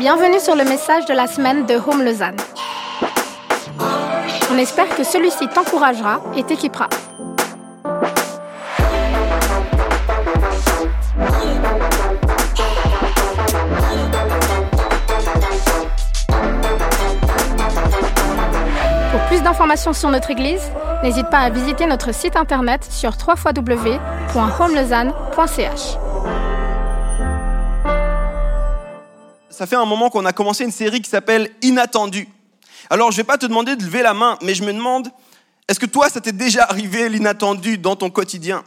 Bienvenue sur le message de la semaine de Home Lausanne. On espère que celui-ci t'encouragera et t'équipera. Pour plus d'informations sur notre Église, n'hésite pas à visiter notre site internet sur www.homelausanne.ch. ça fait un moment qu'on a commencé une série qui s'appelle Inattendu. Alors, je vais pas te demander de lever la main, mais je me demande, est-ce que toi, ça t'est déjà arrivé l'inattendu dans ton quotidien?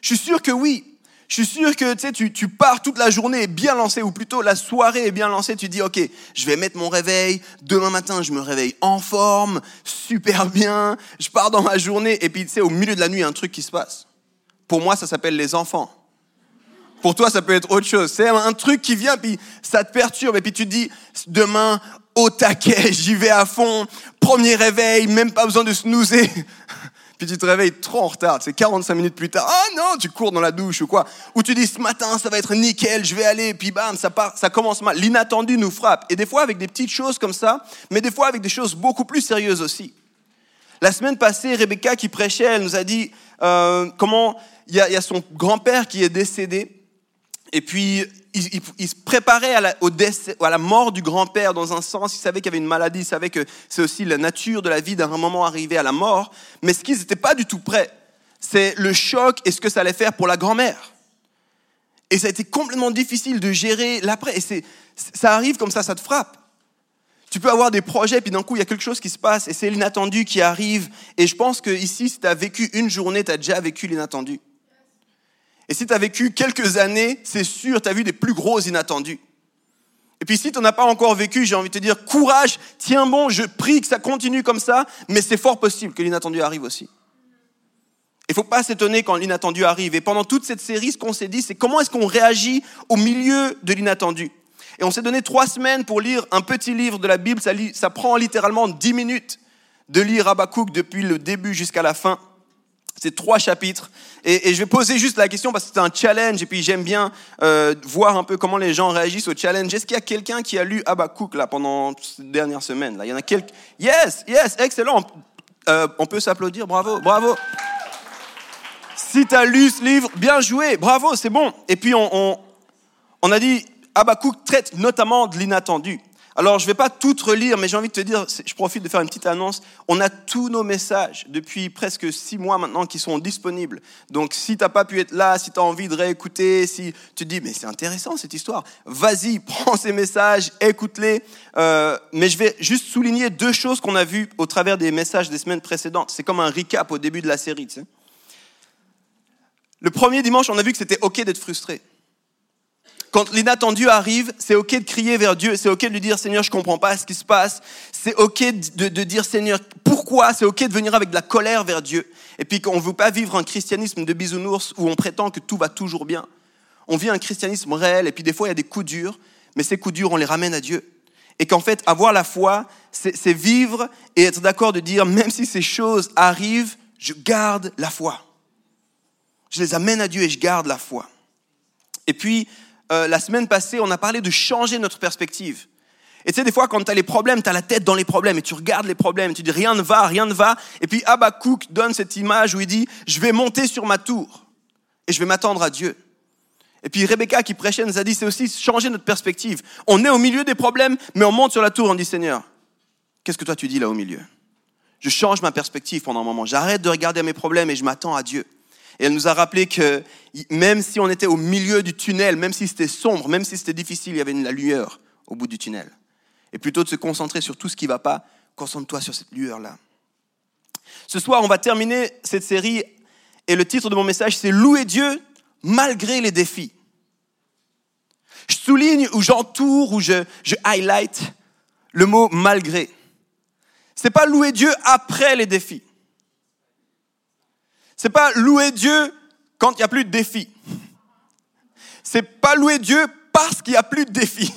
Je suis sûr que oui. Je suis sûr que tu, tu pars toute la journée bien lancé, ou plutôt la soirée est bien lancée. Tu dis, OK, je vais mettre mon réveil. Demain matin, je me réveille en forme, super bien. Je pars dans ma journée. Et puis, tu sais, au milieu de la nuit, il y a un truc qui se passe. Pour moi, ça s'appelle les enfants. Pour toi, ça peut être autre chose. C'est un truc qui vient, puis ça te perturbe, et puis tu te dis, demain, au taquet, j'y vais à fond, premier réveil, même pas besoin de snoozer. Puis tu te réveilles trop en retard, c'est 45 minutes plus tard. Ah non, tu cours dans la douche ou quoi. Ou tu dis ce matin, ça va être nickel, je vais aller, puis bam, ça part, ça commence mal. L'inattendu nous frappe. Et des fois avec des petites choses comme ça, mais des fois avec des choses beaucoup plus sérieuses aussi. La semaine passée, Rebecca qui prêchait, elle nous a dit euh, comment il y a son grand-père qui est décédé. Et puis, il, se préparait à la, au décès, à la mort du grand-père dans un sens. Il savait qu'il y avait une maladie, il savait que c'est aussi la nature de la vie d'un moment arrivé à la mort. Mais ce qu'ils n'étaient pas du tout prêts, c'est le choc et ce que ça allait faire pour la grand-mère. Et ça a été complètement difficile de gérer l'après. Et ça arrive comme ça, ça te frappe. Tu peux avoir des projets, puis d'un coup, il y a quelque chose qui se passe, et c'est l'inattendu qui arrive. Et je pense que ici, si tu as vécu une journée, tu as déjà vécu l'inattendu. Et si tu as vécu quelques années, c'est sûr, tu as vu des plus gros inattendus. Et puis si tu n'en as pas encore vécu, j'ai envie de te dire, courage, tiens bon, je prie que ça continue comme ça, mais c'est fort possible que l'inattendu arrive aussi. Il ne faut pas s'étonner quand l'inattendu arrive. Et pendant toute cette série, ce qu'on s'est dit, c'est comment est-ce qu'on réagit au milieu de l'inattendu. Et on s'est donné trois semaines pour lire un petit livre de la Bible. Ça, ça prend littéralement dix minutes de lire Habakkuk depuis le début jusqu'à la fin. C'est trois chapitres. Et, je vais poser juste la question parce que c'est un challenge et puis j'aime bien euh, voir un peu comment les gens réagissent au challenge. Est-ce qu'il y a quelqu'un qui a lu Habakkuk là pendant ces dernières semaines là? Il y en a quelques. Yes, yes, excellent. Euh, on peut s'applaudir, bravo, bravo. Si tu as lu ce livre, bien joué, bravo, c'est bon. Et puis on, a dit, Habakkuk traite notamment de l'inattendu. Alors, je ne vais pas tout relire, mais j'ai envie de te dire, je profite de faire une petite annonce. On a tous nos messages depuis presque six mois maintenant qui sont disponibles. Donc, si tu n'as pas pu être là, si tu as envie de réécouter, si tu te dis, mais c'est intéressant cette histoire, vas-y, prends ces messages, écoute-les. Euh, mais je vais juste souligner deux choses qu'on a vues au travers des messages des semaines précédentes. C'est comme un recap au début de la série. Le premier dimanche, on a vu que c'était OK d'être frustré. Quand l'inattendu arrive, c'est OK de crier vers Dieu, c'est OK de lui dire Seigneur, je comprends pas ce qui se passe. C'est OK de, de, dire Seigneur, pourquoi? C'est OK de venir avec de la colère vers Dieu. Et puis qu'on ne veut pas vivre un christianisme de bisounours où on prétend que tout va toujours bien. On vit un christianisme réel et puis des fois il y a des coups durs, mais ces coups durs, on les ramène à Dieu. Et qu'en fait, avoir la foi, c'est vivre et être d'accord de dire, même si ces choses arrivent, je garde la foi. Je les amène à Dieu et je garde la foi. Et puis, euh, la semaine passée, on a parlé de changer notre perspective. Et tu sais, des fois, quand tu as les problèmes, tu as la tête dans les problèmes et tu regardes les problèmes, tu dis rien ne va, rien ne va. Et puis Habakkuk donne cette image où il dit, je vais monter sur ma tour et je vais m'attendre à Dieu. Et puis Rebecca qui prêchait nous a dit, c'est aussi changer notre perspective. On est au milieu des problèmes, mais on monte sur la tour, on dit, Seigneur, qu'est-ce que toi tu dis là au milieu? Je change ma perspective pendant un moment. J'arrête de regarder mes problèmes et je m'attends à Dieu. Et elle nous a rappelé que même si on était au milieu du tunnel, même si c'était sombre, même si c'était difficile, il y avait une, la lueur au bout du tunnel. Et plutôt de se concentrer sur tout ce qui ne va pas, concentre-toi sur cette lueur-là. Ce soir, on va terminer cette série et le titre de mon message, c'est Louer Dieu malgré les défis. Je souligne ou j'entoure ou je, je highlight le mot malgré. C'est pas louer Dieu après les défis. C'est pas louer Dieu quand il n'y a plus de défis. C'est pas louer Dieu parce qu'il n'y a plus de défis.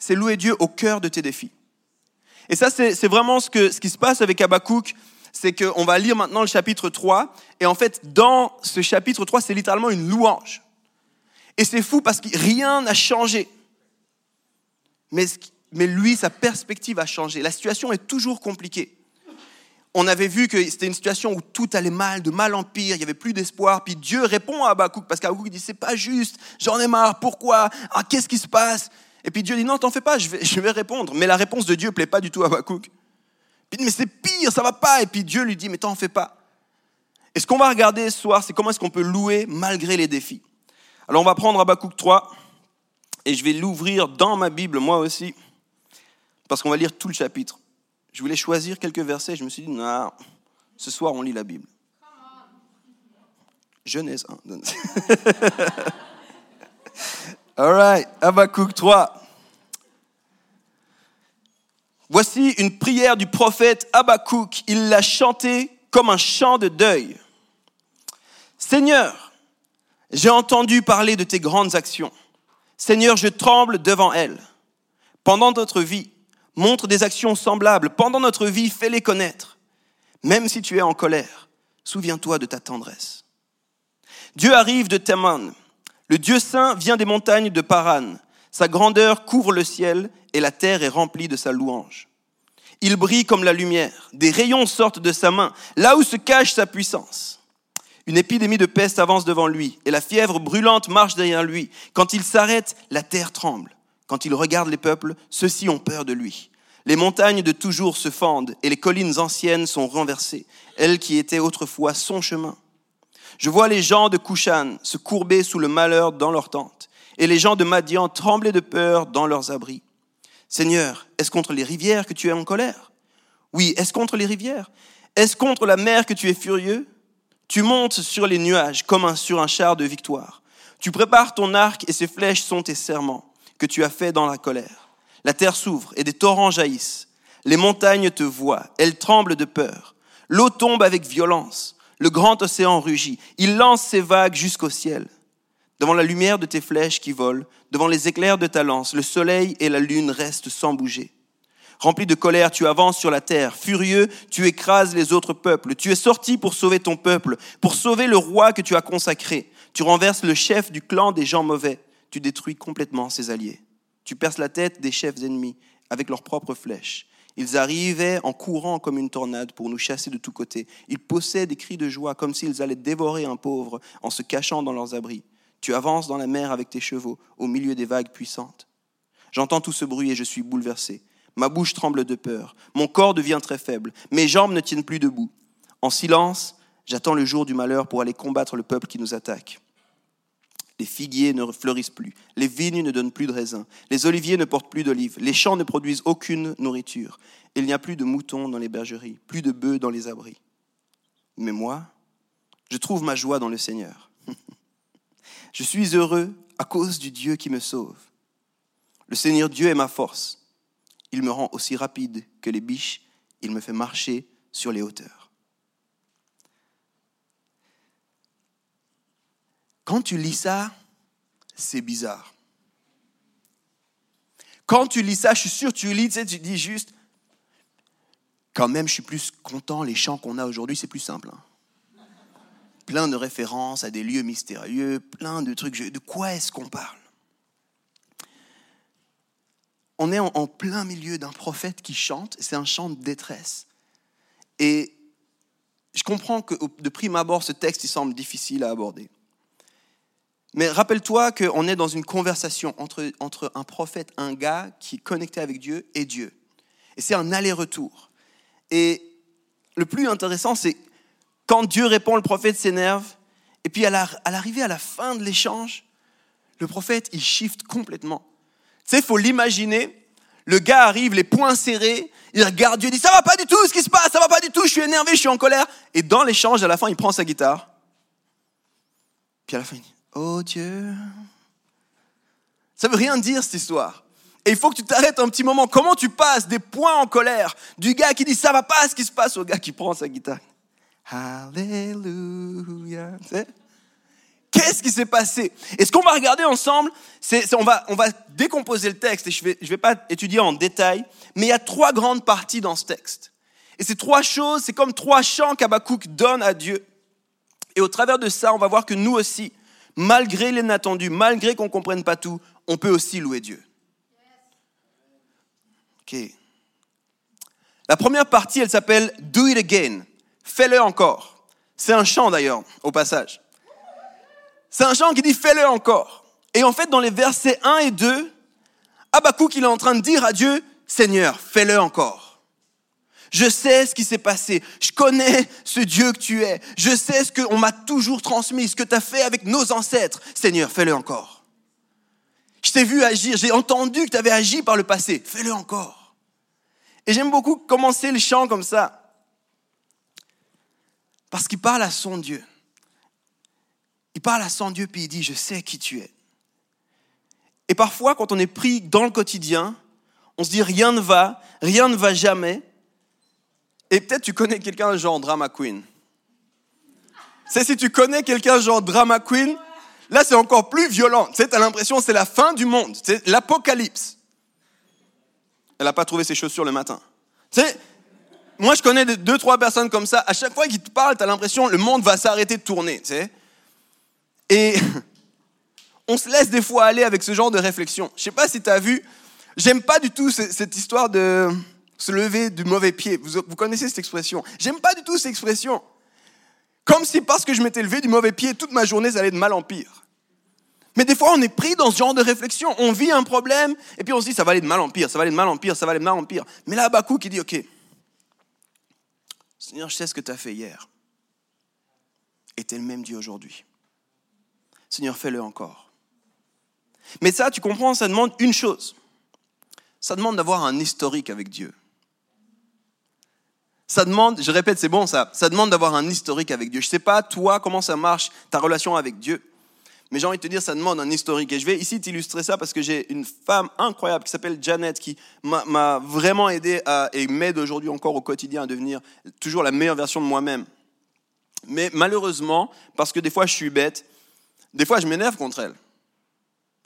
C'est louer Dieu au cœur de tes défis. Et ça, c'est vraiment ce, qui se passe avec Habakkuk. C'est qu'on va lire maintenant le chapitre 3. Et en fait, dans ce chapitre 3, c'est littéralement une louange. Et c'est fou parce que rien n'a changé. Mais, mais lui, sa perspective a changé. La situation est toujours compliquée. On avait vu que c'était une situation où tout allait mal, de mal en pire, il n'y avait plus d'espoir. Puis Dieu répond à Habakkuk, parce qu'Habakkuk dit, c'est pas juste, j'en ai marre, pourquoi? Ah, Qu'est-ce qui se passe? Et puis Dieu dit, non, t'en fais pas, je vais, répondre. Mais la réponse de Dieu ne plaît pas du tout à Habakkuk. Puis il dit, mais c'est pire, ça va pas. Et puis Dieu lui dit, mais t'en fais pas. Et ce qu'on va regarder ce soir, c'est comment est-ce qu'on peut louer malgré les défis. Alors on va prendre Habakkuk 3 et je vais l'ouvrir dans ma Bible, moi aussi, parce qu'on va lire tout le chapitre. Je voulais choisir quelques versets, je me suis dit, non, ce soir on lit la Bible. Genèse 1. All right, Habakkuk 3. Voici une prière du prophète Habakkuk. Il l'a chantée comme un chant de deuil. Seigneur, j'ai entendu parler de tes grandes actions. Seigneur, je tremble devant elles. Pendant notre vie, montre des actions semblables. Pendant notre vie, fais-les connaître. Même si tu es en colère, souviens-toi de ta tendresse. Dieu arrive de Teman. Le Dieu saint vient des montagnes de Paran. Sa grandeur couvre le ciel et la terre est remplie de sa louange. Il brille comme la lumière. Des rayons sortent de sa main, là où se cache sa puissance. Une épidémie de peste avance devant lui, et la fièvre brûlante marche derrière lui. Quand il s'arrête, la terre tremble. Quand il regarde les peuples, ceux-ci ont peur de lui. Les montagnes de toujours se fendent, et les collines anciennes sont renversées, elles qui étaient autrefois son chemin. Je vois les gens de Kushan se courber sous le malheur dans leurs tentes, et les gens de Madian trembler de peur dans leurs abris. Seigneur, est-ce contre les rivières que tu es en colère? Oui, est-ce contre les rivières? Est-ce contre la mer que tu es furieux? Tu montes sur les nuages comme sur un char de victoire. Tu prépares ton arc et ses flèches sont tes serments que tu as faits dans la colère. La terre s'ouvre et des torrents jaillissent. Les montagnes te voient, elles tremblent de peur. L'eau tombe avec violence. Le grand océan rugit. Il lance ses vagues jusqu'au ciel devant la lumière de tes flèches qui volent, devant les éclairs de ta lance, le soleil et la lune restent sans bouger. Rempli de colère, tu avances sur la terre. Furieux, tu écrases les autres peuples. Tu es sorti pour sauver ton peuple, pour sauver le roi que tu as consacré. Tu renverses le chef du clan des gens mauvais. Tu détruis complètement ses alliés. Tu perces la tête des chefs ennemis avec leurs propres flèches. Ils arrivaient en courant comme une tornade pour nous chasser de tous côtés. Ils possèdent des cris de joie comme s'ils allaient dévorer un pauvre en se cachant dans leurs abris. Tu avances dans la mer avec tes chevaux, au milieu des vagues puissantes. J'entends tout ce bruit et je suis bouleversé. Ma bouche tremble de peur. Mon corps devient très faible. Mes jambes ne tiennent plus debout. En silence, j'attends le jour du malheur pour aller combattre le peuple qui nous attaque. Les figuiers ne fleurissent plus, les vignes ne donnent plus de raisins, les oliviers ne portent plus d'olives, les champs ne produisent aucune nourriture. Il n'y a plus de moutons dans les bergeries, plus de bœufs dans les abris. Mais moi, je trouve ma joie dans le Seigneur. Je suis heureux à cause du Dieu qui me sauve. Le Seigneur Dieu est ma force. Il me rend aussi rapide que les biches. Il me fait marcher sur les hauteurs. Quand tu lis ça, c'est bizarre. Quand tu lis ça, je suis sûr, tu lis, tu, dis juste, quand même, je suis plus content, les chants qu'on a aujourd'hui, c'est plus simple. Hein plein de références à des lieux mystérieux, plein de trucs. De quoi est-ce qu'on parle? On est en, plein milieu d'un prophète qui chante, c'est un chant de détresse. Et je comprends que de prime abord, ce texte il semble difficile à aborder. Mais rappelle-toi qu'on est dans une conversation entre, entre un prophète, un gars qui est connecté avec Dieu et Dieu. Et c'est un aller-retour. Et le plus intéressant, c'est quand Dieu répond, le prophète s'énerve. Et puis à l'arrivée, à la fin de l'échange, le prophète, il shift complètement. Tu sais, il faut l'imaginer. Le gars arrive, les poings serrés, il regarde Dieu, il dit, ça va pas du tout ce qui se passe, ça va pas du tout, je suis énervé, je suis en colère. Et dans l'échange, à la fin, il prend sa guitare. Puis à la fin, il dit, oh Dieu. Ça veut rien dire cette histoire. Et il faut que tu t'arrêtes un petit moment. Comment tu passes des points en colère du gars qui dit ça va pas ce qui se passe au gars qui prend sa guitare? Alléluia. Qu'est-ce qui s'est passé? Et ce qu'on va regarder ensemble, c'est, on, va, on va décomposer le texte, et je ne vais, je vais pas étudier en détail, mais il y a trois grandes parties dans ce texte. Et ces trois choses, c'est comme trois chants qu'Abakouk donne à Dieu. Et au travers de ça, on va voir que nous aussi, malgré l'inattendu, malgré qu'on ne comprenne pas tout, on peut aussi louer Dieu. La première partie, elle s'appelle Do It Again. Fais-le encore. C'est un chant d'ailleurs, au passage. C'est un chant qui dit Fais-le encore. Et en fait, dans les versets 1 et 2, Habakkuk, il est en train de dire à Dieu Seigneur, fais-le encore. Je sais ce qui s'est passé. Je connais ce Dieu que tu es. Je sais ce qu'on m'a toujours transmis, ce que tu as fait avec nos ancêtres. Seigneur, fais-le encore. Je t'ai vu agir, j'ai entendu que tu avais agi par le passé. Fais-le encore. Et j'aime beaucoup commencer le chant comme ça. Parce qu'il parle à son Dieu. Il parle à son Dieu, puis il dit, je sais qui tu es. Et parfois, quand on est pris dans le quotidien, on se dit, rien ne va, rien ne va jamais. Et peut-être tu connais quelqu'un genre drama queen. C'est si tu connais quelqu'un genre drama queen, là c'est encore plus violent. Tu sais, as l'impression c'est la fin du monde, c'est l'apocalypse. Elle n'a pas trouvé ses chaussures le matin. Tu sais, moi je connais deux, trois personnes comme ça. À chaque fois qu'ils te parlent, tu as l'impression le monde va s'arrêter de tourner. Tu sais. Et on se laisse des fois aller avec ce genre de réflexion. Je sais pas si tu as vu, j'aime pas du tout cette histoire de se lever du mauvais pied. Vous, connaissez cette expression. J'aime pas du tout cette expression. Comme si parce que je m'étais levé du mauvais pied, toute ma journée, ça allait de mal en pire. Mais des fois, on est pris dans ce genre de réflexion. On vit un problème, et puis on se dit, ça va aller de mal en pire, ça va aller de mal en pire, ça va aller de mal en pire. Mais là, Bakou qui dit, OK, Seigneur, je sais ce que tu as fait hier. Et tu es le même Dieu aujourd'hui. Seigneur, fais-le encore. Mais ça, tu comprends, ça demande une chose. Ça demande d'avoir un historique avec Dieu. Ça demande, je répète, c'est bon ça, ça demande d'avoir un historique avec Dieu. Je ne sais pas, toi, comment ça marche, ta relation avec Dieu. Mais j'ai envie de te dire, ça demande un historique. Et je vais ici t'illustrer ça parce que j'ai une femme incroyable qui s'appelle Janet qui m'a vraiment aidé et m'aide aujourd'hui encore au quotidien à devenir toujours la meilleure version de moi-même. Mais malheureusement, parce que des fois je suis bête, des fois je m'énerve contre elle.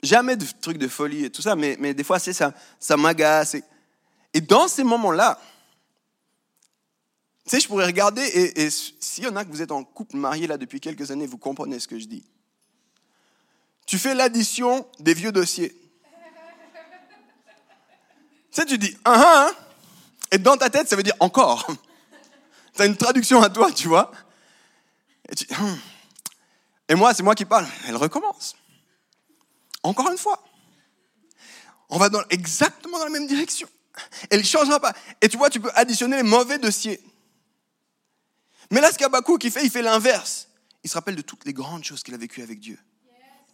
Jamais de trucs de folie et tout ça, mais, mais des fois c'est ça, ça m'agace. Et, et, dans ces moments-là, sais, je pourrais regarder, et, et s'il y en a que vous êtes en couple marié là depuis quelques années, vous comprenez ce que je dis tu fais l'addition des vieux dossiers. Tu sais, tu dis, un, un, et dans ta tête, ça veut dire encore. Tu as une traduction à toi, tu vois. Et, hum. et moi, c'est moi qui parle. Elle recommence. Encore une fois. On va dans, exactement dans la même direction. Elle ne changera pas. Et tu vois, tu peux additionner les mauvais dossiers. Mais là, ce qu'Abakou qui fait, il fait l'inverse. Il se rappelle de toutes les grandes choses qu'il a vécues avec Dieu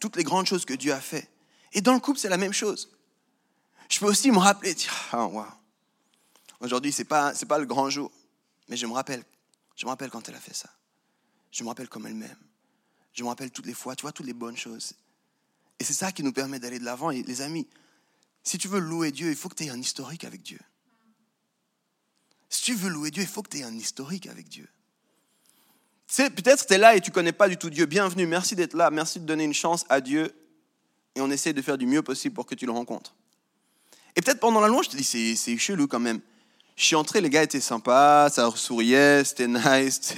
toutes les grandes choses que Dieu a fait. Et dans le couple, c'est la même chose. Je peux aussi me rappeler, dire, ah, wow. aujourd'hui, ce n'est pas, le grand jour, mais je me rappelle, je me rappelle quand elle a fait ça. Je me rappelle comme elle m'aime. Je me rappelle toutes les fois, tu vois, toutes les bonnes choses. Et c'est ça qui nous permet d'aller de l'avant. Et les amis, si tu veux louer Dieu, il faut que tu aies un historique avec Dieu. Si tu veux louer Dieu, il faut que tu aies un historique avec Dieu peut-être tu es là et tu connais pas du tout Dieu. Bienvenue, merci d'être là, merci de donner une chance à Dieu et on essaie de faire du mieux possible pour que tu le rencontres. Et peut-être pendant la louange, je te dis, c'est chelou quand même. Je suis entré, les gars étaient sympas, ça souriait, c'était nice.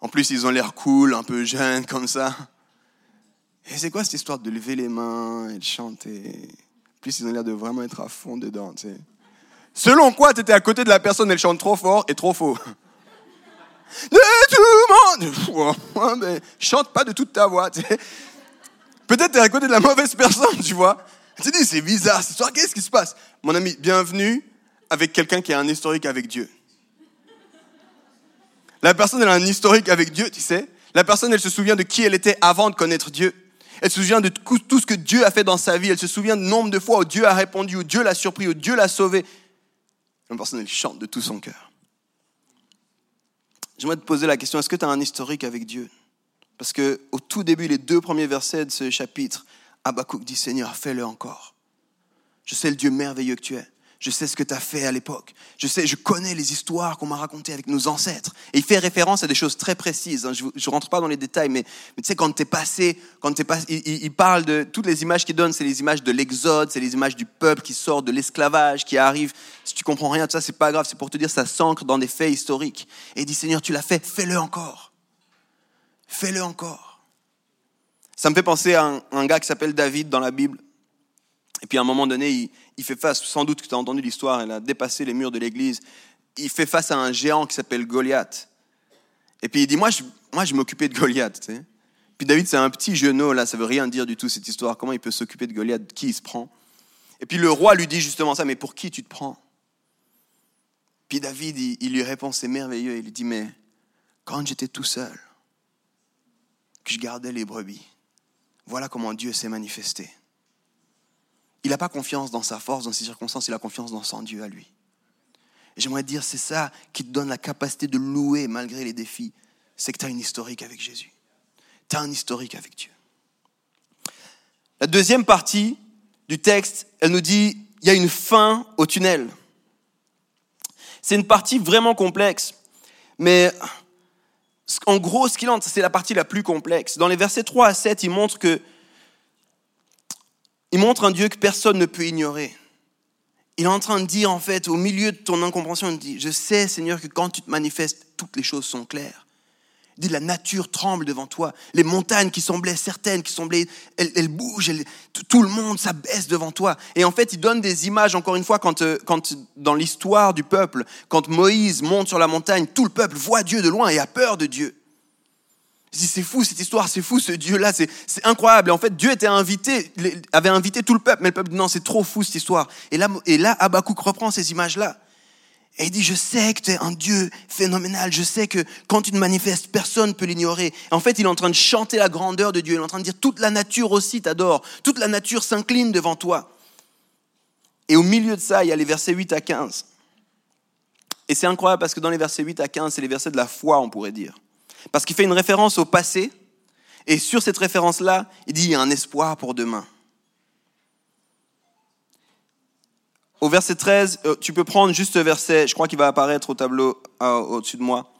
En plus, ils ont l'air cool, un peu jeunes comme ça. Et c'est quoi cette histoire de lever les mains et de chanter? En plus, ils ont l'air de vraiment être à fond dedans. Selon quoi, tu étais à côté de la personne, elle chante trop fort et trop faux de tout le monde. Mais chante pas de toute ta voix. Peut-être tu es à côté de la mauvaise personne, tu vois. Tu dis, c'est bizarre cette histoire, qu'est-ce qui se passe? Mon ami, bienvenue avec quelqu'un qui a un historique avec Dieu. La personne, elle a un historique avec Dieu, tu sais. La personne, elle se souvient de qui elle était avant de connaître Dieu. Elle se souvient de tout ce que Dieu a fait dans sa vie. Elle se souvient du nombre de fois où Dieu a répondu, où Dieu l'a surpris, où Dieu l'a sauvé. La personne, elle chante de tout son cœur. J'aimerais te poser la question, est-ce que tu as un historique avec Dieu? Parce que au tout début, les deux premiers versets de ce chapitre, Habakkuk dit Seigneur, fais-le encore. Je sais le Dieu merveilleux que tu es. Je sais ce que tu as fait à l'époque. Je sais, je connais les histoires qu'on m'a racontées avec nos ancêtres. Et il fait référence à des choses très précises. Hein. Je ne rentre pas dans les détails, mais, tu sais, quand tu es passé, quand es passé il, parle de toutes les images qu'il donne, c'est les images de l'exode, c'est les images du peuple qui sort de l'esclavage, qui arrive. Si tu comprends rien de ça, c'est pas grave. C'est pour te dire, ça s'ancre dans des faits historiques. Et il dit, Seigneur, tu l'as fait, fais-le encore. Fais-le encore. Ça me fait penser à un, un gars qui s'appelle David dans la Bible. Et puis à un moment donné, il, il fait face, sans doute que tu as entendu l'histoire, il a dépassé les murs de l'église, il fait face à un géant qui s'appelle Goliath. Et puis il dit, moi je, moi, je m'occupais de Goliath. Puis David, c'est un petit genou, là, ça veut rien dire du tout cette histoire. Comment il peut s'occuper de Goliath? Qui il se prend? Et puis le roi lui dit justement ça, mais pour qui tu te prends? Puis David, il lui répond, c'est merveilleux, il lui dit, mais quand j'étais tout seul, que je gardais les brebis, voilà comment Dieu s'est manifesté. Il n'a pas confiance dans sa force, dans ses circonstances, il a confiance dans son Dieu à lui. J'aimerais dire, c'est ça qui te donne la capacité de louer malgré les défis. C'est que tu as une historique avec Jésus. Tu as un historique avec Dieu. La deuxième partie du texte, elle nous dit, il y a une fin au tunnel. C'est une partie vraiment complexe. Mais en gros, ce qu'il entre, c'est la partie la plus complexe. Dans les versets 3 à 7, il montre que il montre un Dieu que personne ne peut ignorer. Il est en train de dire, en fait, au milieu de ton incompréhension, il dit, je sais, Seigneur, que quand tu te manifestes, toutes les choses sont claires. Il dit, la nature tremble devant toi. Les montagnes qui semblaient certaines, qui semblaient, elles, bougent, tout le monde s'abaisse devant toi. Et en fait, il donne des images, encore une fois, quand, euh, quand dans l'histoire du peuple, quand Moïse monte sur la montagne, tout le peuple voit Dieu de loin et a peur de Dieu c'est fou cette histoire, c'est fou ce Dieu-là, c'est incroyable. Et en fait, Dieu était invité, avait invité tout le peuple, mais le peuple dit non, c'est trop fou cette histoire. Et là, et là Habakkuk reprend ces images-là. Et il dit, je sais que tu es un Dieu phénoménal, je sais que quand tu te manifestes, personne ne peut l'ignorer. En fait, il est en train de chanter la grandeur de Dieu, il est en train de dire, toute la nature aussi t'adore, toute la nature s'incline devant toi. Et au milieu de ça, il y a les versets 8 à 15. Et c'est incroyable parce que dans les versets 8 à 15, c'est les versets de la foi, on pourrait dire. Parce qu'il fait une référence au passé, et sur cette référence-là, il dit il y a un espoir pour demain. Au verset 13, euh, tu peux prendre juste ce verset, je crois qu'il va apparaître au tableau euh, au-dessus de moi.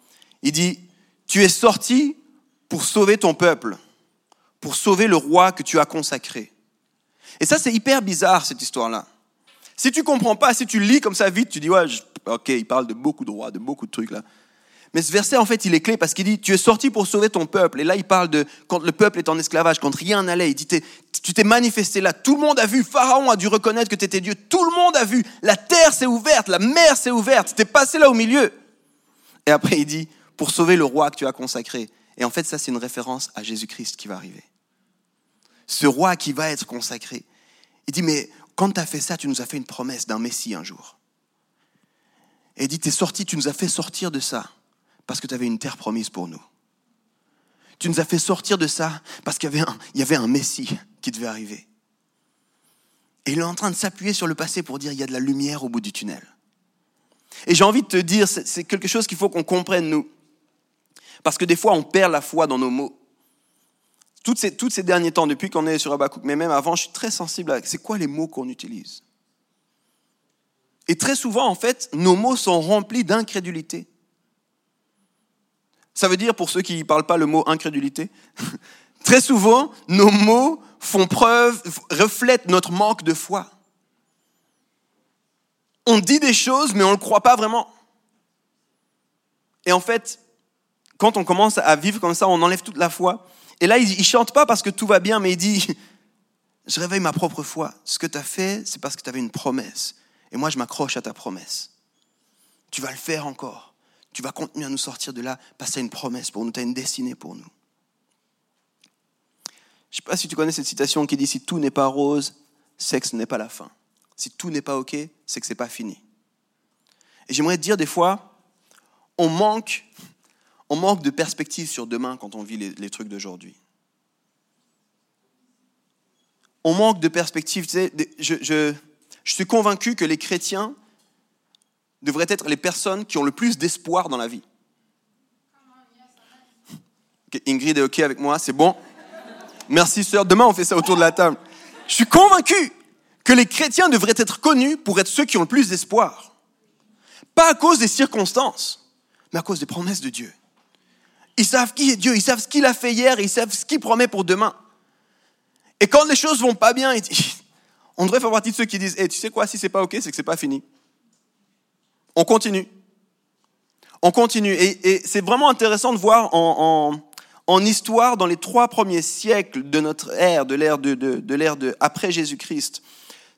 Il dit, tu es sorti pour sauver ton peuple, pour sauver le roi que tu as consacré. Et ça, c'est hyper bizarre, cette histoire-là. Si tu comprends pas, si tu lis comme ça vite, tu dis, ouais, ok, il parle de beaucoup de rois, de beaucoup de trucs là. Mais ce verset, en fait, il est clé parce qu'il dit, tu es sorti pour sauver ton peuple. Et là, il parle de quand le peuple est en esclavage, quand rien n'allait. Il dit, tu t'es manifesté là. Tout le monde a vu. Pharaon a dû reconnaître que tu étais Dieu. Tout le monde a vu. La terre s'est ouverte, la mer s'est ouverte. Tu passé là au milieu. Et après, il dit, pour sauver le roi que tu as consacré. Et en fait, ça, c'est une référence à Jésus-Christ qui va arriver. Ce roi qui va être consacré. Il dit, mais quand tu as fait ça, tu nous as fait une promesse d'un Messie un jour. Et il dit, tu es sorti, tu nous as fait sortir de ça parce que tu avais une terre promise pour nous. Tu nous as fait sortir de ça parce qu'il y avait un, Messie qui devait arriver. Et il est en train de s'appuyer sur le passé pour dire il y a de la lumière au bout du tunnel. Et j'ai envie de te dire, c'est quelque chose qu'il faut qu'on comprenne, nous. Parce que des fois, on perd la foi dans nos mots. Toutes ces, ces derniers temps, depuis qu'on est sur Abakouk, mais même avant, je suis très sensible à c'est quoi les mots qu'on utilise. Et très souvent, en fait, nos mots sont remplis d'incrédulité. Ça veut dire, pour ceux qui ne parlent pas le mot incrédulité, très souvent, nos mots font preuve, reflètent notre manque de foi. On dit des choses, mais on ne le croit pas vraiment. Et en fait, quand on commence à vivre comme ça, on enlève toute la foi. Et là, il ne chante pas parce que tout va bien, mais il dit, je réveille ma propre foi. Ce que tu as fait, c'est parce que tu avais une promesse. Et moi, je m'accroche à ta promesse. Tu vas le faire encore. Tu vas continuer à nous sortir de là parce que tu une promesse pour nous, tu as une destinée pour nous. Je ne sais pas si tu connais cette citation qui dit Si tout n'est pas rose, c'est que ce n'est pas la fin. Si tout n'est pas OK, c'est que ce n'est pas fini. Et j'aimerais te dire des fois, on manque, on manque de perspective sur demain quand on vit les, trucs d'aujourd'hui. On manque de perspective. Je suis convaincu que les chrétiens devraient être les personnes qui ont le plus d'espoir dans la vie. Ingrid est OK avec moi, c'est bon. Merci sœur, demain on fait ça autour de la table. Je suis convaincu que les chrétiens devraient être connus pour être ceux qui ont le plus d'espoir. Pas à cause des circonstances, mais à cause des promesses de Dieu. Ils savent qui est Dieu, ils savent ce qu'il a fait hier, ils savent ce qu'il promet pour demain. Et quand les choses vont pas bien, on devrait faire partie de ceux qui disent, hey, tu sais quoi, si c'est pas OK, c'est que c'est pas fini. On continue. On continue. Et, c'est vraiment intéressant de voir en, histoire, dans les trois premiers siècles de notre ère, de l'ère de, de, l'ère de après Jésus-Christ,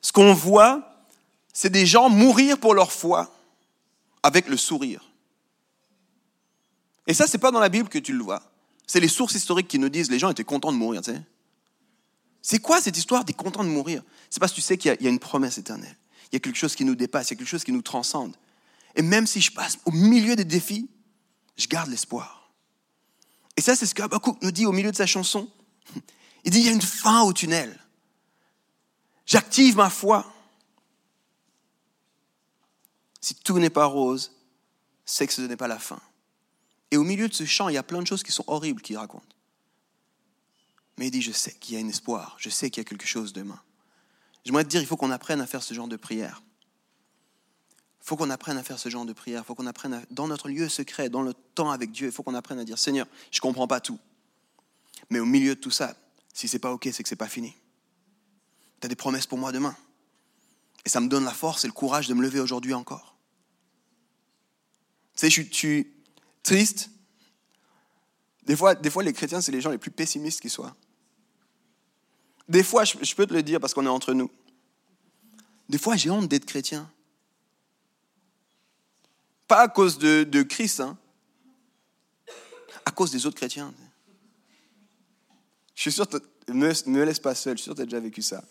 ce qu'on voit, c'est des gens mourir pour leur foi avec le sourire. Et ça, c'est pas dans la Bible que tu le vois. C'est les sources historiques qui nous disent les gens étaient contents de mourir. C'est quoi cette histoire des contents de mourir? C'est parce que tu sais qu'il y, a une promesse éternelle. Il y a quelque chose qui nous dépasse, il y a quelque chose qui nous transcende. Et même si je passe au milieu des défis, je garde l'espoir. Et ça, c'est ce qu'Abakouk nous dit au milieu de sa chanson. Il dit, il y a une fin au tunnel. J'active ma foi. Si tout n'est pas rose, c'est que ce n'est pas la fin. Et au milieu de ce chant, il y a plein de choses qui sont horribles qu'il raconte. Mais il dit, je sais qu'il y a un espoir, je sais qu'il y a quelque chose demain. J'aimerais te dire, il faut qu'on apprenne à faire ce genre de prière. Il faut qu'on apprenne à faire ce genre de prière. Il faut qu'on apprenne dans notre lieu secret, dans le temps avec Dieu, il faut qu'on apprenne à dire, Seigneur, je ne comprends pas tout. Mais au milieu de tout ça, si c'est pas OK, c'est que c'est pas fini. Tu as des promesses pour moi demain. Et ça me donne la force et le courage de me lever aujourd'hui encore. Tu sais, je suis triste. Des fois, des fois, les chrétiens, c'est les gens les plus pessimistes qui soient. Des fois, je, peux te le dire parce qu'on est entre nous. Des fois, j'ai honte d'être chrétien. Pas à cause de, de Christ, hein. à cause des autres chrétiens. Je suis sûr, ne me laisse pas seul, je suis sûr que tu as déjà vécu ça.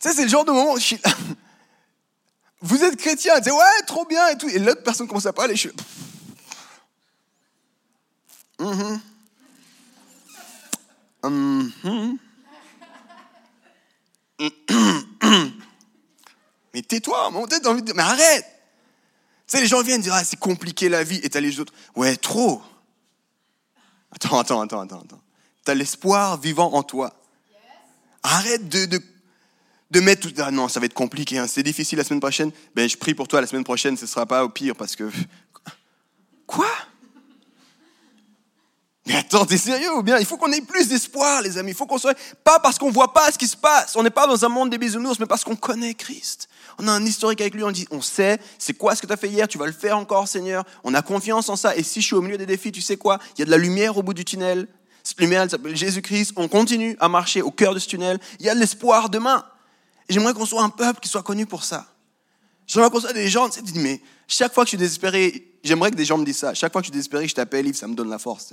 Tu sais, c'est le genre de moment où je suis Vous êtes chrétien, tu dis ouais, trop bien et tout. Et l'autre personne commence à parler, je suis Mais tais-toi, mon tête envie de mais arrête. Tu sais, les gens viennent dire, ah, c'est compliqué la vie, et t'as les autres, ouais, trop. Attends, attends, attends, attends, attends. T'as l'espoir vivant en toi. Arrête de, de, de, mettre tout. Ah non, ça va être compliqué, hein. c'est difficile la semaine prochaine. Ben, je prie pour toi la semaine prochaine, ce ne sera pas au pire parce que. Quoi? Mais attends, t'es sérieux ou bien? Il faut qu'on ait plus d'espoir, les amis. Il faut qu'on soit. Pas parce qu'on voit pas ce qui se passe. On n'est pas dans un monde des bisounours, mais parce qu'on connaît Christ. On a un historique avec lui. On dit, on sait, c'est quoi ce que tu as fait hier Tu vas le faire encore, Seigneur. On a confiance en ça. Et si je suis au milieu des défis, tu sais quoi? Il y a de la lumière au bout du tunnel. Cette lumière, elle s'appelle Jésus-Christ. On continue à marcher au cœur de ce tunnel. Il y a de l'espoir demain. J'aimerais qu'on soit un peuple qui soit connu pour ça. J'aimerais qu'on soit des gens, tu sais, mais chaque fois que je suis désespéré, j'aimerais que des gens me disent ça. Chaque fois que je suis désespéré, je t'appelle Yves, ça me donne la force.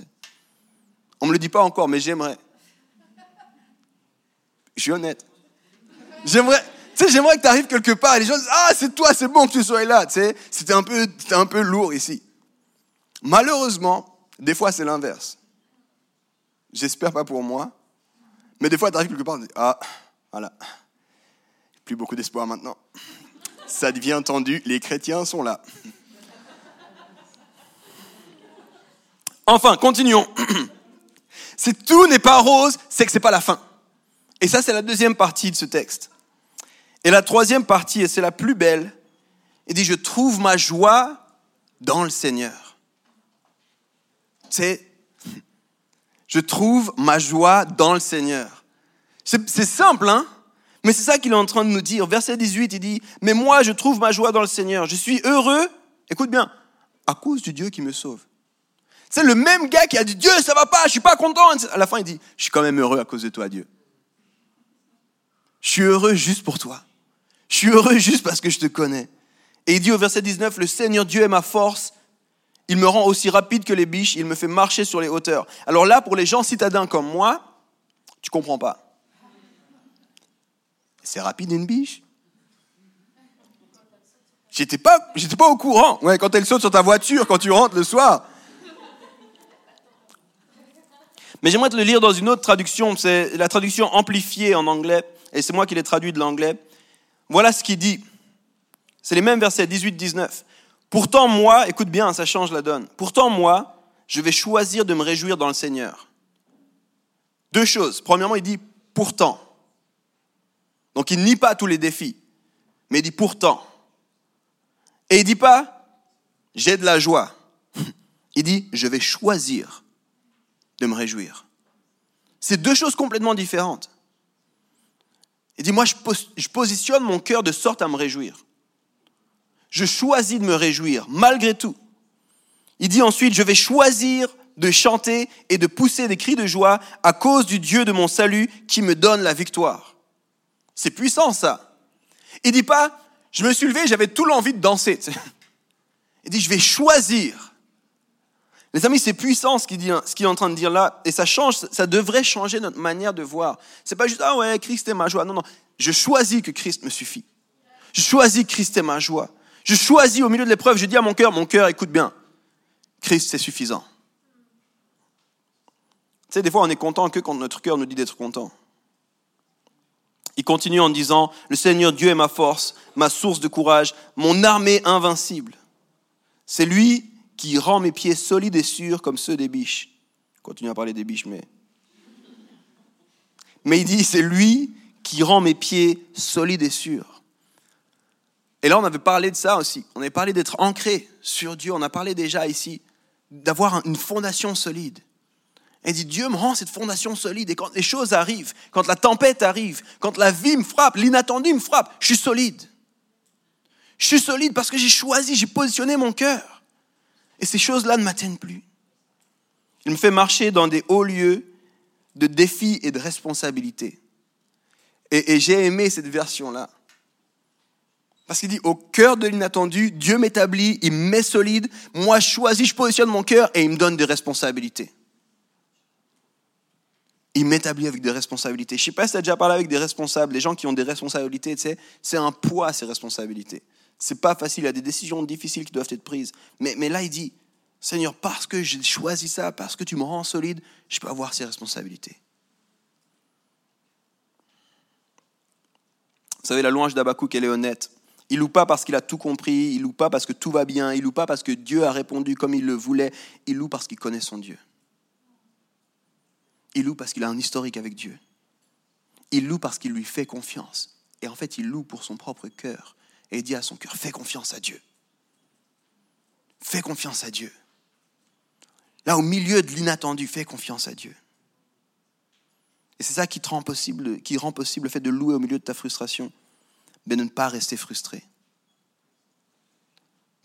On ne me le dit pas encore, mais j'aimerais. Je suis honnête. J'aimerais, tu sais, j'aimerais que tu arrives quelque part les gens disent Ah, c'est toi, c'est bon que tu sois là. Tu sais, c'était un, peu, un peu lourd ici. Malheureusement, des fois, c'est l'inverse. J'espère pas pour moi, mais des fois, tu arrives quelque part et tu dis Ah, voilà. Plus beaucoup d'espoir maintenant. Ça devient tendu, les chrétiens sont là. Enfin, continuons. Si tout n'est pas rose, c'est que c'est pas la fin. Et ça, c'est la deuxième partie de ce texte. Et la troisième partie, et c'est la plus belle, il dit, je trouve ma joie dans le Seigneur. C'est, je trouve ma joie dans le Seigneur. C'est simple, hein Mais c'est ça qu'il est en train de nous dire. Verset 18, il dit, mais moi, je trouve ma joie dans le Seigneur. Je suis heureux, écoute bien, à cause du Dieu qui me sauve. C'est le même gars qui a dit Dieu, ça va pas, je suis pas content. À la fin, il dit Je suis quand même heureux à cause de toi, Dieu. Je suis heureux juste pour toi. Je suis heureux juste parce que je te connais. Et il dit au verset 19 Le Seigneur Dieu est ma force. Il me rend aussi rapide que les biches. Il me fait marcher sur les hauteurs. Alors là, pour les gens citadins comme moi, tu comprends pas. C'est rapide une biche J'étais pas, j'étais pas au courant. Ouais, quand elle saute sur ta voiture, quand tu rentres le soir. Mais j'aimerais te le lire dans une autre traduction, c'est la traduction amplifiée en anglais, et c'est moi qui l'ai traduit de l'anglais. Voilà ce qu'il dit. C'est les mêmes versets 18-19. Pourtant moi, écoute bien, ça change la donne. Pourtant moi, je vais choisir de me réjouir dans le Seigneur. Deux choses. Premièrement, il dit pourtant. Donc il nie pas tous les défis, mais il dit pourtant. Et il dit pas j'ai de la joie. Il dit je vais choisir de me réjouir. C'est deux choses complètement différentes. Il dit, moi, je positionne mon cœur de sorte à me réjouir. Je choisis de me réjouir, malgré tout. Il dit ensuite, je vais choisir de chanter et de pousser des cris de joie à cause du Dieu de mon salut qui me donne la victoire. C'est puissant ça. Il dit pas, je me suis levé, j'avais tout l'envie de danser. Il dit, je vais choisir. Les amis, c'est puissant ce qu'il est en train de dire là, et ça change, ça devrait changer notre manière de voir. C'est pas juste, ah ouais, Christ est ma joie. Non, non, je choisis que Christ me suffit. Je choisis Christ est ma joie. Je choisis au milieu de l'épreuve, je dis à mon cœur, mon cœur, écoute bien, Christ, c'est suffisant. Tu sais, des fois, on est content que quand notre cœur nous dit d'être content. Il continue en disant, le Seigneur Dieu est ma force, ma source de courage, mon armée invincible. C'est lui qui rend mes pieds solides et sûrs comme ceux des biches. continue à parler des biches, mais... Mais il dit, c'est lui qui rend mes pieds solides et sûrs. Et là, on avait parlé de ça aussi. On avait parlé d'être ancré sur Dieu. On a parlé déjà ici d'avoir une fondation solide. Et dit, Dieu me rend cette fondation solide. Et quand les choses arrivent, quand la tempête arrive, quand la vie me frappe, l'inattendu me frappe, je suis solide. Je suis solide parce que j'ai choisi, j'ai positionné mon cœur. Et ces choses-là ne m'atteignent plus. Il me fait marcher dans des hauts lieux de défis et de responsabilités. Et, j'ai aimé cette version-là. Parce qu'il dit, au cœur de l'inattendu, Dieu m'établit, il me met solide, moi je choisis, je positionne mon cœur et il me donne des responsabilités. Il m'établit avec des responsabilités. Je ne sais pas si tu as déjà parlé avec des responsables, les gens qui ont des responsabilités, c'est un poids ces responsabilités. C'est pas facile, il y a des décisions difficiles qui doivent être prises. Mais, là, il dit, Seigneur, parce que j'ai choisi ça, parce que tu me rends solide, je peux avoir ces responsabilités. Vous savez, la louange d'Abakouk, elle est honnête. Il loue pas parce qu'il a tout compris, il loue pas parce que tout va bien, il loue pas parce que Dieu a répondu comme il le voulait, il loue parce qu'il connaît son Dieu. Il loue parce qu'il a un historique avec Dieu. Il loue parce qu'il lui fait confiance. Et en fait, il loue pour son propre cœur. Et dit à son cœur, fais confiance à Dieu. Fais confiance à Dieu. Là, au milieu de l'inattendu, fais confiance à Dieu. Et c'est ça qui, rend possible, qui rend possible le fait de louer au milieu de ta frustration mais de ne pas rester frustré.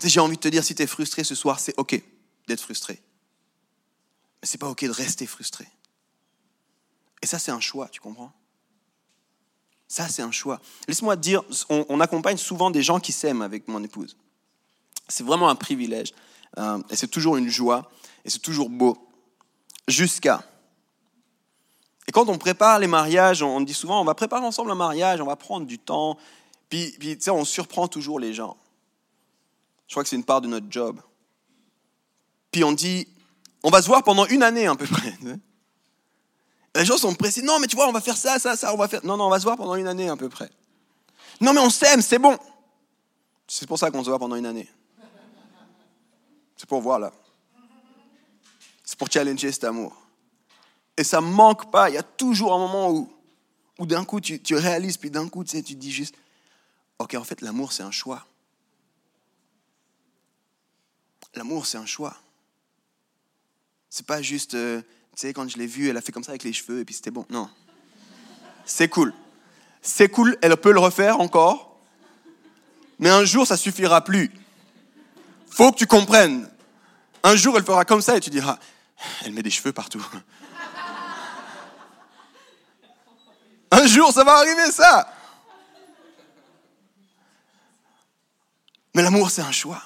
J'ai envie de te dire, si tu es frustré ce soir, c'est OK d'être frustré. Mais ce n'est pas OK de rester frustré. Et ça, c'est un choix, tu comprends? Ça, c'est un choix. Laisse-moi te dire, on, accompagne souvent des gens qui s'aiment avec mon épouse. C'est vraiment un privilège. Euh, et c'est toujours une joie. Et c'est toujours beau. Jusqu'à et quand on prépare les mariages, on dit souvent, on va préparer ensemble un mariage, on va prendre du temps, puis, tu sais, on surprend toujours les gens. Je crois que c'est une part de notre job. Puis on dit, on va se voir pendant une année à peu près. Les gens sont pressés. Non, mais tu vois, on va faire ça, ça, ça, on va faire. Non, non, on va se voir pendant une année à peu près. Non, mais on s'aime, c'est bon. C'est pour ça qu'on se voit pendant une année. C'est pour voir là. C'est pour challenger cet amour. Et ça ne manque pas. Il y a toujours un moment où, où d'un coup tu, tu réalises, puis d'un coup tu, tu dis juste Ok, en fait, l'amour, c'est un choix. L'amour, c'est un choix. C'est pas juste, euh, tu sais, quand je l'ai vue, elle a fait comme ça avec les cheveux et puis c'était bon. Non. C'est cool. C'est cool, elle peut le refaire encore. Mais un jour, ça suffira plus. Faut que tu comprennes. Un jour, elle fera comme ça et tu diras, elle met des cheveux partout. Un jour, ça va arriver ça. Mais l'amour, c'est un choix.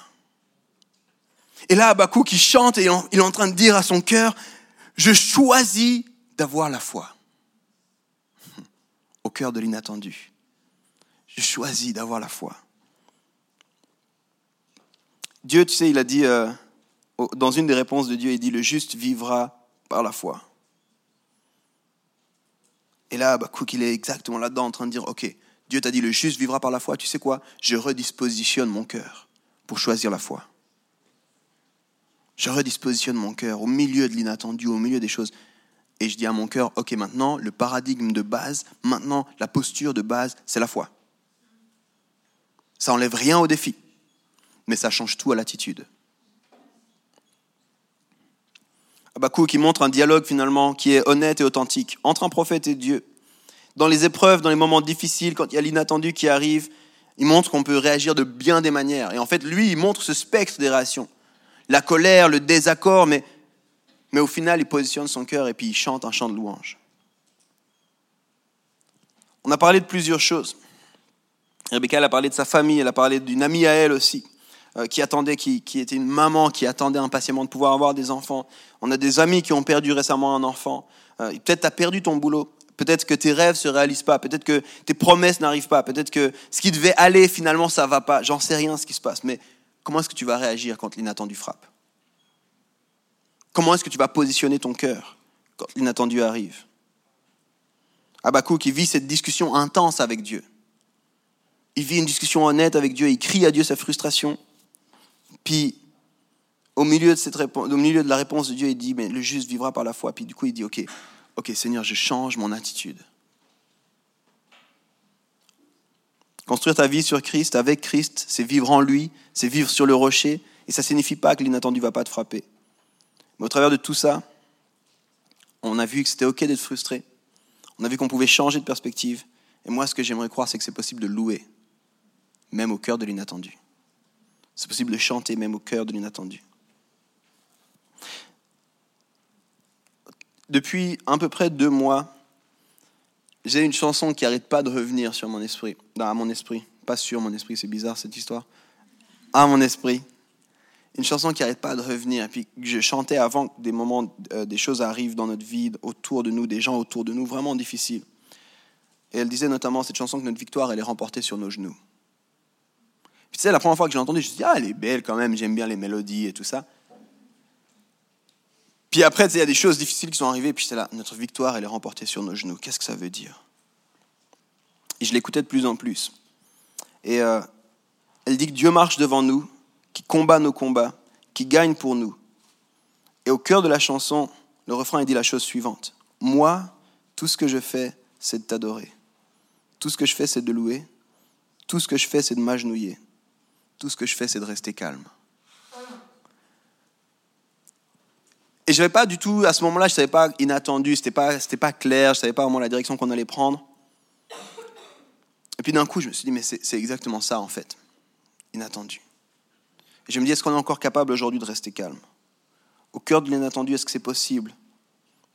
Et là, Abakou qui chante et il est en train de dire à son cœur, je choisis d'avoir la foi. Au cœur de l'inattendu. Je choisis d'avoir la foi. Dieu, tu sais, il a dit, euh, dans une des réponses de Dieu, il dit, le juste vivra par la foi. Et là, Abakouk, il est exactement là-dedans en train de dire, ok, Dieu t'a dit le juste vivra par la foi. Tu sais quoi? Je redispositionne mon cœur pour choisir la foi. Je redispositionne mon cœur au milieu de l'inattendu, au milieu des choses. Et je dis à mon cœur, ok, maintenant, le paradigme de base, maintenant, la posture de base, c'est la foi. Ça enlève rien au défi, mais ça change tout à l'attitude. Abakou qui montre un dialogue finalement qui est honnête et authentique entre un prophète et Dieu dans les épreuves, dans les moments difficiles, quand il y a l'inattendu qui arrive, il montre qu'on peut réagir de bien des manières. Et en fait, lui, il montre ce spectre des réactions. La colère, le désaccord, mais, mais au final, il positionne son cœur et puis il chante un chant de louange. On a parlé de plusieurs choses. Rebecca elle a parlé de sa famille, elle a parlé d'une amie à elle aussi, euh, qui attendait, qui, qui, était une maman qui attendait impatiemment de pouvoir avoir des enfants. On a des amis qui ont perdu récemment un enfant. Euh, peut-être tu as perdu ton boulot. Peut-être que tes rêves se réalisent pas. Peut-être que tes promesses n'arrivent pas. Peut-être que ce qui devait aller, finalement, ça va pas. J'en sais rien ce qui se passe. Mais comment est-ce que tu vas réagir quand l'inattendu frappe? Comment est-ce que tu vas positionner ton cœur quand l'inattendu arrive? Abakou qui vit cette discussion intense avec Dieu. Il vit une discussion honnête avec Dieu, il crie à Dieu sa frustration. Puis, au milieu de, cette réponse, au milieu de la réponse de Dieu, il dit, mais le juste vivra par la foi. Puis du coup, il dit, ok, ok Seigneur, je change mon attitude. Construire ta vie sur Christ, avec Christ, c'est vivre en lui, c'est vivre sur le rocher, et ça ne signifie pas que l'inattendu ne va pas te frapper. Mais au travers de tout ça, on a vu que c'était ok d'être frustré, on a vu qu'on pouvait changer de perspective, et moi ce que j'aimerais croire, c'est que c'est possible de louer, même au cœur de l'inattendu. C'est possible de chanter même au cœur de l'inattendu. Depuis à peu près deux mois, j'ai une chanson qui n'arrête pas de revenir sur mon esprit, à mon esprit, pas sur mon esprit, c'est bizarre cette histoire, à mon esprit. Une chanson qui n'arrête pas de revenir, puis je chantais avant que des moments, euh, des choses arrivent dans notre vie, autour de nous, des gens autour de nous, vraiment difficiles. Et elle disait notamment cette chanson que notre victoire, elle est remportée sur nos genoux. Puis tu sais, la première fois que j'ai entendu, je me suis ah, elle est belle quand même, j'aime bien les mélodies et tout ça. Puis après, il y a des choses difficiles qui sont arrivées, puis c'est là, notre victoire, elle est remportée sur nos genoux. Qu'est-ce que ça veut dire? Et je l'écoutais de plus en plus. Et euh, elle dit que Dieu marche devant nous, qui combat nos combats, qui gagne pour nous. Et au cœur de la chanson, le refrain, dit la chose suivante. Moi, tout ce que je fais, c'est de t'adorer. Tout ce que je fais, c'est de louer. Tout ce que je fais, c'est de m'agenouiller. Tout ce que je fais, c'est de rester calme. Et je n'avais pas du tout, à ce moment-là, je ne savais pas inattendu, ce n'était pas, pas clair, je ne savais pas vraiment la direction qu'on allait prendre. Et puis d'un coup, je me suis dit, mais c'est exactement ça en fait, inattendu. Je me dis, est-ce qu'on est encore capable aujourd'hui de rester calme? Au cœur de l'inattendu, est-ce que c'est possible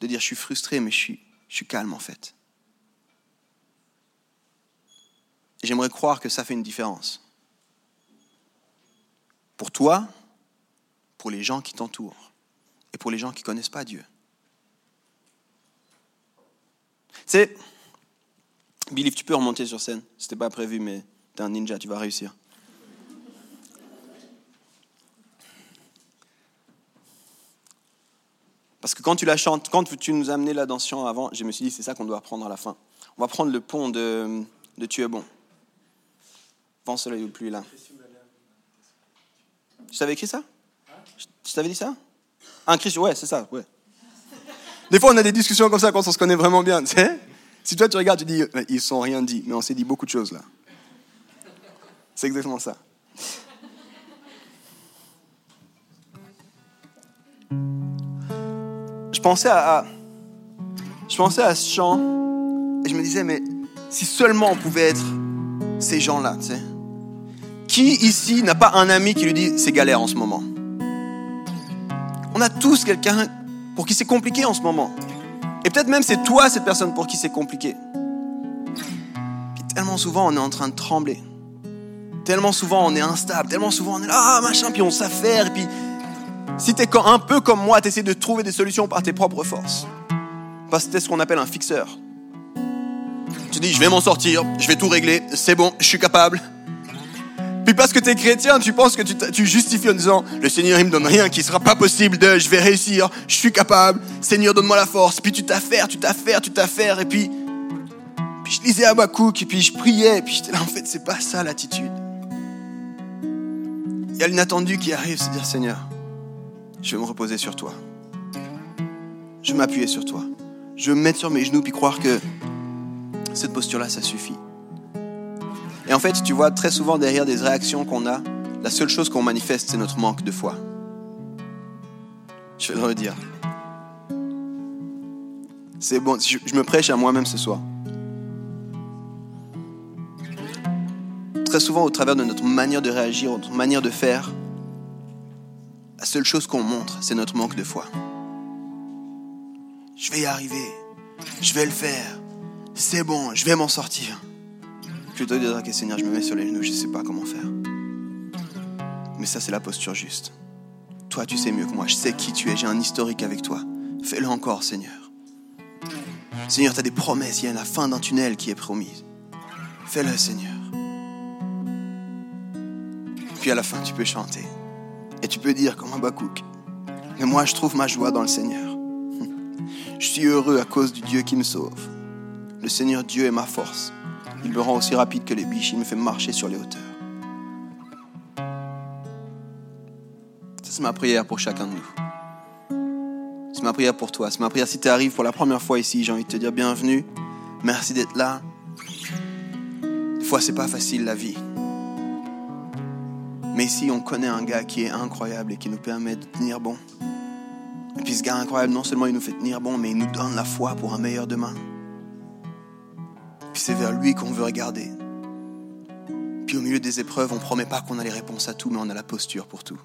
de dire, je suis frustré, mais je suis, calme en fait? J'aimerais croire que ça fait une différence. Pour toi, pour les gens qui t'entourent et pour les gens qui ne connaissent pas Dieu. C'est. Billy, tu peux remonter sur scène. C'était pas prévu, mais tu es un ninja, tu vas réussir. Parce que quand tu la chantes, quand tu nous as amené la dansion avant, je me suis dit, c'est ça qu'on doit apprendre à la fin. On va prendre le pont de, de Tu es bon. Vent, soleil ou pluie, là. Tu t'avais écrit ça? Je t'avais dit ça? Un Christ, ouais, c'est ça, ouais. Des fois, on a des discussions comme ça quand on se connaît vraiment bien, tu sais. Si toi, tu regardes, tu dis, ils sont rien dit, mais on s'est dit beaucoup de choses là. C'est exactement ça. Pensais à, je pensais à ce chant et je me disais, mais si seulement on pouvait être ces gens-là, tu sais. Qui ici n'a pas un ami qui lui dit, c'est galère en ce moment? On a tous quelqu'un pour qui c'est compliqué en ce moment. Et peut-être même c'est toi cette personne pour qui c'est compliqué. Puis tellement souvent on est en train de trembler. Tellement souvent on est instable. Tellement souvent on est là, ah machin, puis on s'affaire. Puis si tu es un peu comme moi, tu essaies de trouver des solutions par tes propres forces. Parce que c'est ce qu'on appelle un fixeur. Tu dis, je vais m'en sortir, je vais tout régler, c'est bon, je suis capable. Puis parce que tu es chrétien, tu penses que tu, justifies en disant Le Seigneur, il me donne rien qui sera pas possible de je vais réussir, je suis capable, Seigneur, donne-moi la force. Puis tu t'affaires, tu t'affaires, tu t'affaires. Et puis, puis je lisais Habakkuk, et puis je priais, et puis j'étais là, en fait, c'est pas ça l'attitude. Il y a l'inattendu qui arrive, c'est dire Seigneur, je vais me reposer sur toi. Je vais m'appuyer sur toi. Je vais me mettre sur mes genoux, puis croire que cette posture-là, ça suffit. Et en fait, tu vois, très souvent derrière des réactions qu'on a, la seule chose qu'on manifeste, c'est notre manque de foi. Je vais le redire. C'est bon, je me prêche à moi-même ce soir. Très souvent, au travers de notre manière de réagir, notre manière de faire, la seule chose qu'on montre, c'est notre manque de foi. Je vais y arriver. Je vais le faire. c'est bon, je vais m'en sortir. Plutôt dire, ok Seigneur, je me mets sur les genoux, je ne sais pas comment faire. Mais ça, c'est la posture juste. Toi, tu sais mieux que moi, je sais qui tu es, j'ai un historique avec toi. Fais-le encore, Seigneur. Seigneur, tu as des promesses, il y a la fin d'un tunnel qui est promise. Fais-le, Seigneur. Puis à la fin, tu peux chanter. Et tu peux dire comme un bakouk. Mais moi, je trouve ma joie dans le Seigneur. Je suis heureux à cause du Dieu qui me sauve. Le Seigneur Dieu est ma force. Il me rend aussi rapide que les biches. Il me fait marcher sur les hauteurs. C'est ma prière pour chacun de nous. C'est ma prière pour toi. C'est ma prière si tu arrives pour la première fois ici. J'ai envie de te dire bienvenue. Merci d'être là. Des fois, c'est pas facile la vie. Mais ici, on connaît un gars qui est incroyable et qui nous permet de tenir bon. Et puis ce gars incroyable, non seulement il nous fait tenir bon, mais il nous donne la foi pour un meilleur demain. Puis c'est vers lui qu'on veut regarder. Puis au milieu des épreuves, on ne promet pas qu'on a les réponses à tout, mais on a la posture pour tout.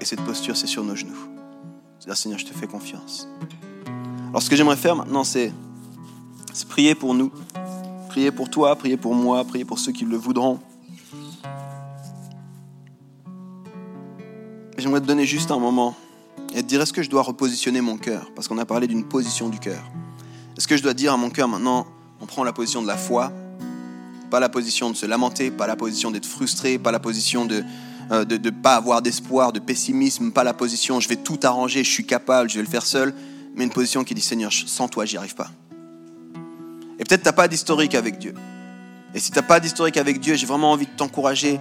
Et cette posture, c'est sur nos genoux. C'est-à-dire, Seigneur, je te fais confiance. Alors ce que j'aimerais faire maintenant, c'est prier pour nous. Prier pour toi, prier pour moi, prier pour ceux qui le voudront. J'aimerais te donner juste un moment et te dire est-ce que je dois repositionner mon cœur? Parce qu'on a parlé d'une position du cœur. Est-ce que je dois dire à mon cœur maintenant, on prend la position de la foi, pas la position de se lamenter, pas la position d'être frustré, pas la position de ne euh, de, pas avoir d'espoir, de pessimisme, pas la position je vais tout arranger, je suis capable, je vais le faire seul, mais une position qui dit Seigneur, sans toi, j'y arrive pas. Et peut-être tu n'as pas d'historique avec Dieu. Et si tu n'as pas d'historique avec Dieu, j'ai vraiment envie de t'encourager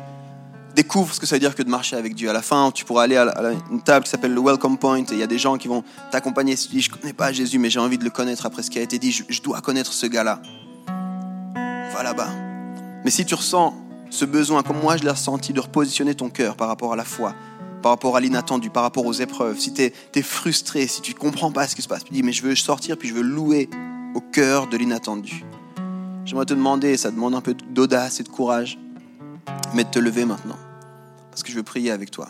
découvre ce que ça veut dire que de marcher avec Dieu. À la fin, tu pourras aller à, une table qui s'appelle le Welcome Point et il y a des gens qui vont t'accompagner. Si tu dis, je ne connais pas Jésus, mais j'ai envie de le connaître après ce qui a été dit, je, dois connaître ce gars-là. Va là-bas. Mais si tu ressens ce besoin, comme moi je l'ai ressenti, de repositionner ton cœur par rapport à la foi, par rapport à l'inattendu, par rapport aux épreuves, si tu es, frustré, si tu ne comprends pas ce qui se passe, tu dis, mais je veux sortir, puis je veux louer au cœur de l'inattendu. J'aimerais te demander, ça demande un peu d'audace et de courage, mais de te lever maintenant. Parce que je veux prier avec toi.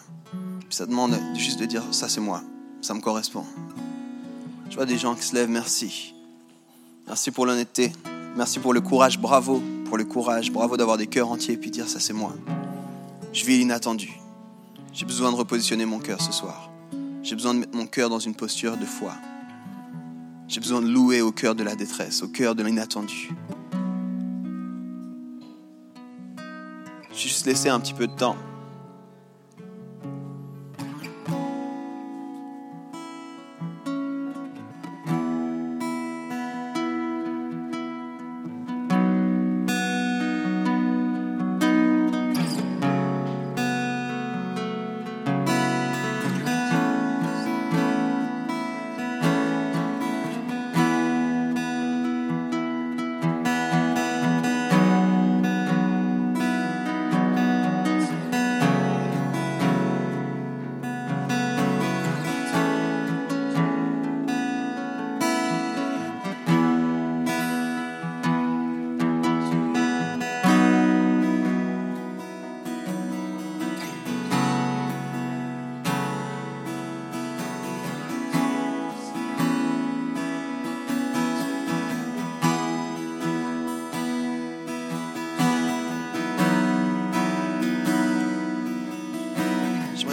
Ça demande juste de dire, ça c'est moi, ça me correspond. Je vois des gens qui se lèvent, merci. Merci pour l'honnêteté, merci pour le courage, bravo pour le courage, bravo d'avoir des cœurs entiers puis dire, ça c'est moi. Je vis l'inattendu. J'ai besoin de repositionner mon cœur ce soir. J'ai besoin de mettre mon cœur dans une posture de foi. J'ai besoin de louer au cœur de la détresse, au cœur de l'inattendu. Juste laisser un petit peu de temps.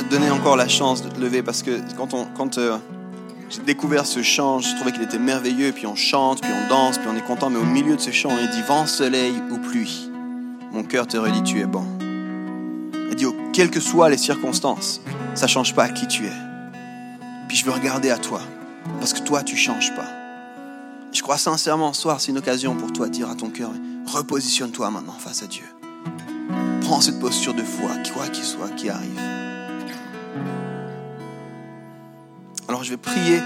Donner encore la chance de te lever parce que quand, on, quand euh, j'ai découvert ce chant, je trouvais qu'il était merveilleux, puis on chante, puis on danse, puis on est content, mais au milieu de ce chant, il dit vent, soleil ou pluie, mon cœur te redit tu es bon. Il dit, oh, quelles que soient les circonstances, ça ne change pas qui tu es. Puis je veux regarder à toi, parce que toi, tu changes pas. Je crois sincèrement, ce soir, c'est une occasion pour toi de dire à ton cœur, repositionne-toi maintenant face à Dieu. Prends cette posture de foi, quoi qu'il soit qui arrive. Je vais prier.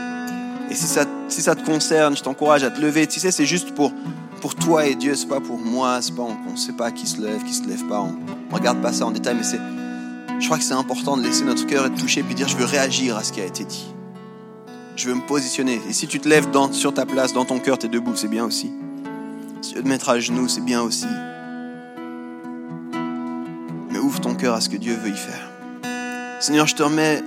Et si ça, si ça te concerne, je t'encourage à te lever. Tu sais, c'est juste pour, pour toi et Dieu, c'est pas pour moi. C'est pas, on ne sait pas qui se lève, qui se lève pas. On ne regarde pas ça en détail, mais c'est, je crois que c'est important de laisser notre cœur être touché puis dire je veux réagir à ce qui a été dit. Je veux me positionner. Et si tu te lèves dans, sur ta place, dans ton cœur, tu es debout, c'est bien aussi. Si tu veux te mettre à genoux, c'est bien aussi. Mais ouvre ton cœur à ce que Dieu veut y faire. Seigneur, je te remets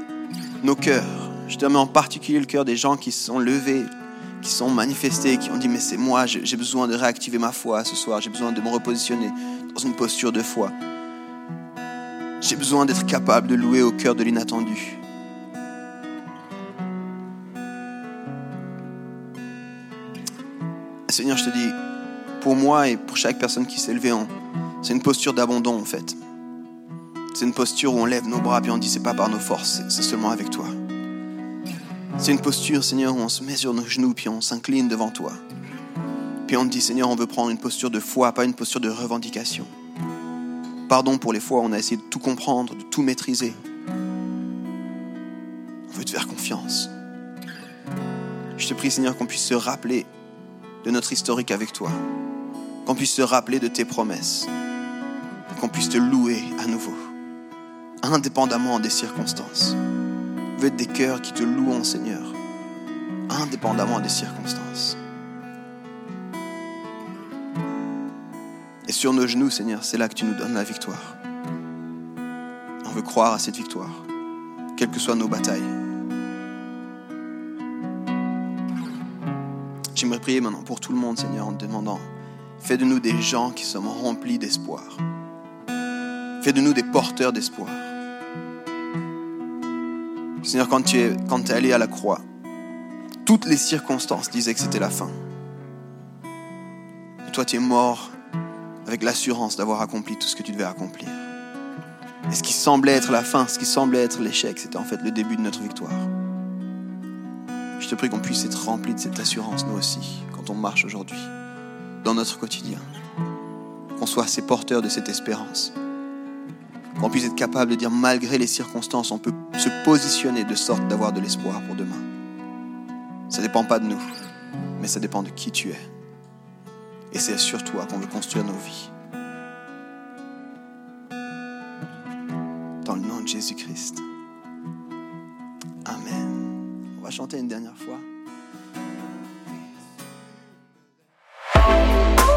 nos cœurs. Je te remets en particulier le cœur des gens qui se sont levés, qui sont manifestés, qui ont dit, mais c'est moi, j'ai besoin de réactiver ma foi ce soir, j'ai besoin de me repositionner dans une posture de foi. J'ai besoin d'être capable de louer au cœur de l'inattendu. Seigneur, je te dis, pour moi et pour chaque personne qui s'est levée, c'est une posture d'abandon en fait. C'est une posture où on lève nos bras et on dit c'est pas par nos forces, c'est seulement avec toi. C'est une posture, Seigneur, où on se met sur nos genoux puis on s'incline devant toi. Puis on te dit, Seigneur, on veut prendre une posture de foi, pas une posture de revendication. Pardon pour les fois où on a essayé de tout comprendre, de tout maîtriser. On veut te faire confiance. Je te prie, Seigneur, qu'on puisse se rappeler de notre historique avec toi, qu'on puisse se rappeler de tes promesses, qu'on puisse te louer à nouveau, indépendamment des circonstances. Veux être des cœurs qui te louent, Seigneur, indépendamment des circonstances. Et sur nos genoux, Seigneur, c'est là que tu nous donnes la victoire. On veut croire à cette victoire, quelles que soient nos batailles. J'aimerais prier maintenant pour tout le monde, Seigneur, en te demandant, fais de nous des gens qui sommes remplis d'espoir. Fais de nous des porteurs d'espoir. Seigneur, quand tu es, allé à la croix, toutes les circonstances disaient que c'était la fin. Et toi, tu es mort avec l'assurance d'avoir accompli tout ce que tu devais accomplir. Et ce qui semblait être la fin, ce qui semblait être l'échec, c'était en fait le début de notre victoire. Je te prie qu'on puisse être rempli de cette assurance, nous aussi, quand on marche aujourd'hui, dans notre quotidien. Qu'on soit ces porteurs de cette espérance. Qu'on puisse être capable de dire, malgré les circonstances, on peut se positionner de sorte d'avoir de l'espoir pour demain. Ça ne dépend pas de nous, mais ça dépend de qui tu es. Et c'est sur toi qu'on veut construire nos vies. Dans le nom de Jésus-Christ va chanter une dernière fois.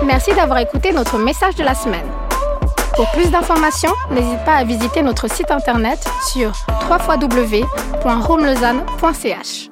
Merci d'avoir écouté notre message de la semaine. Pour plus d'informations, n'hésite pas à visiter notre site internet sur www.romelausanne.ch.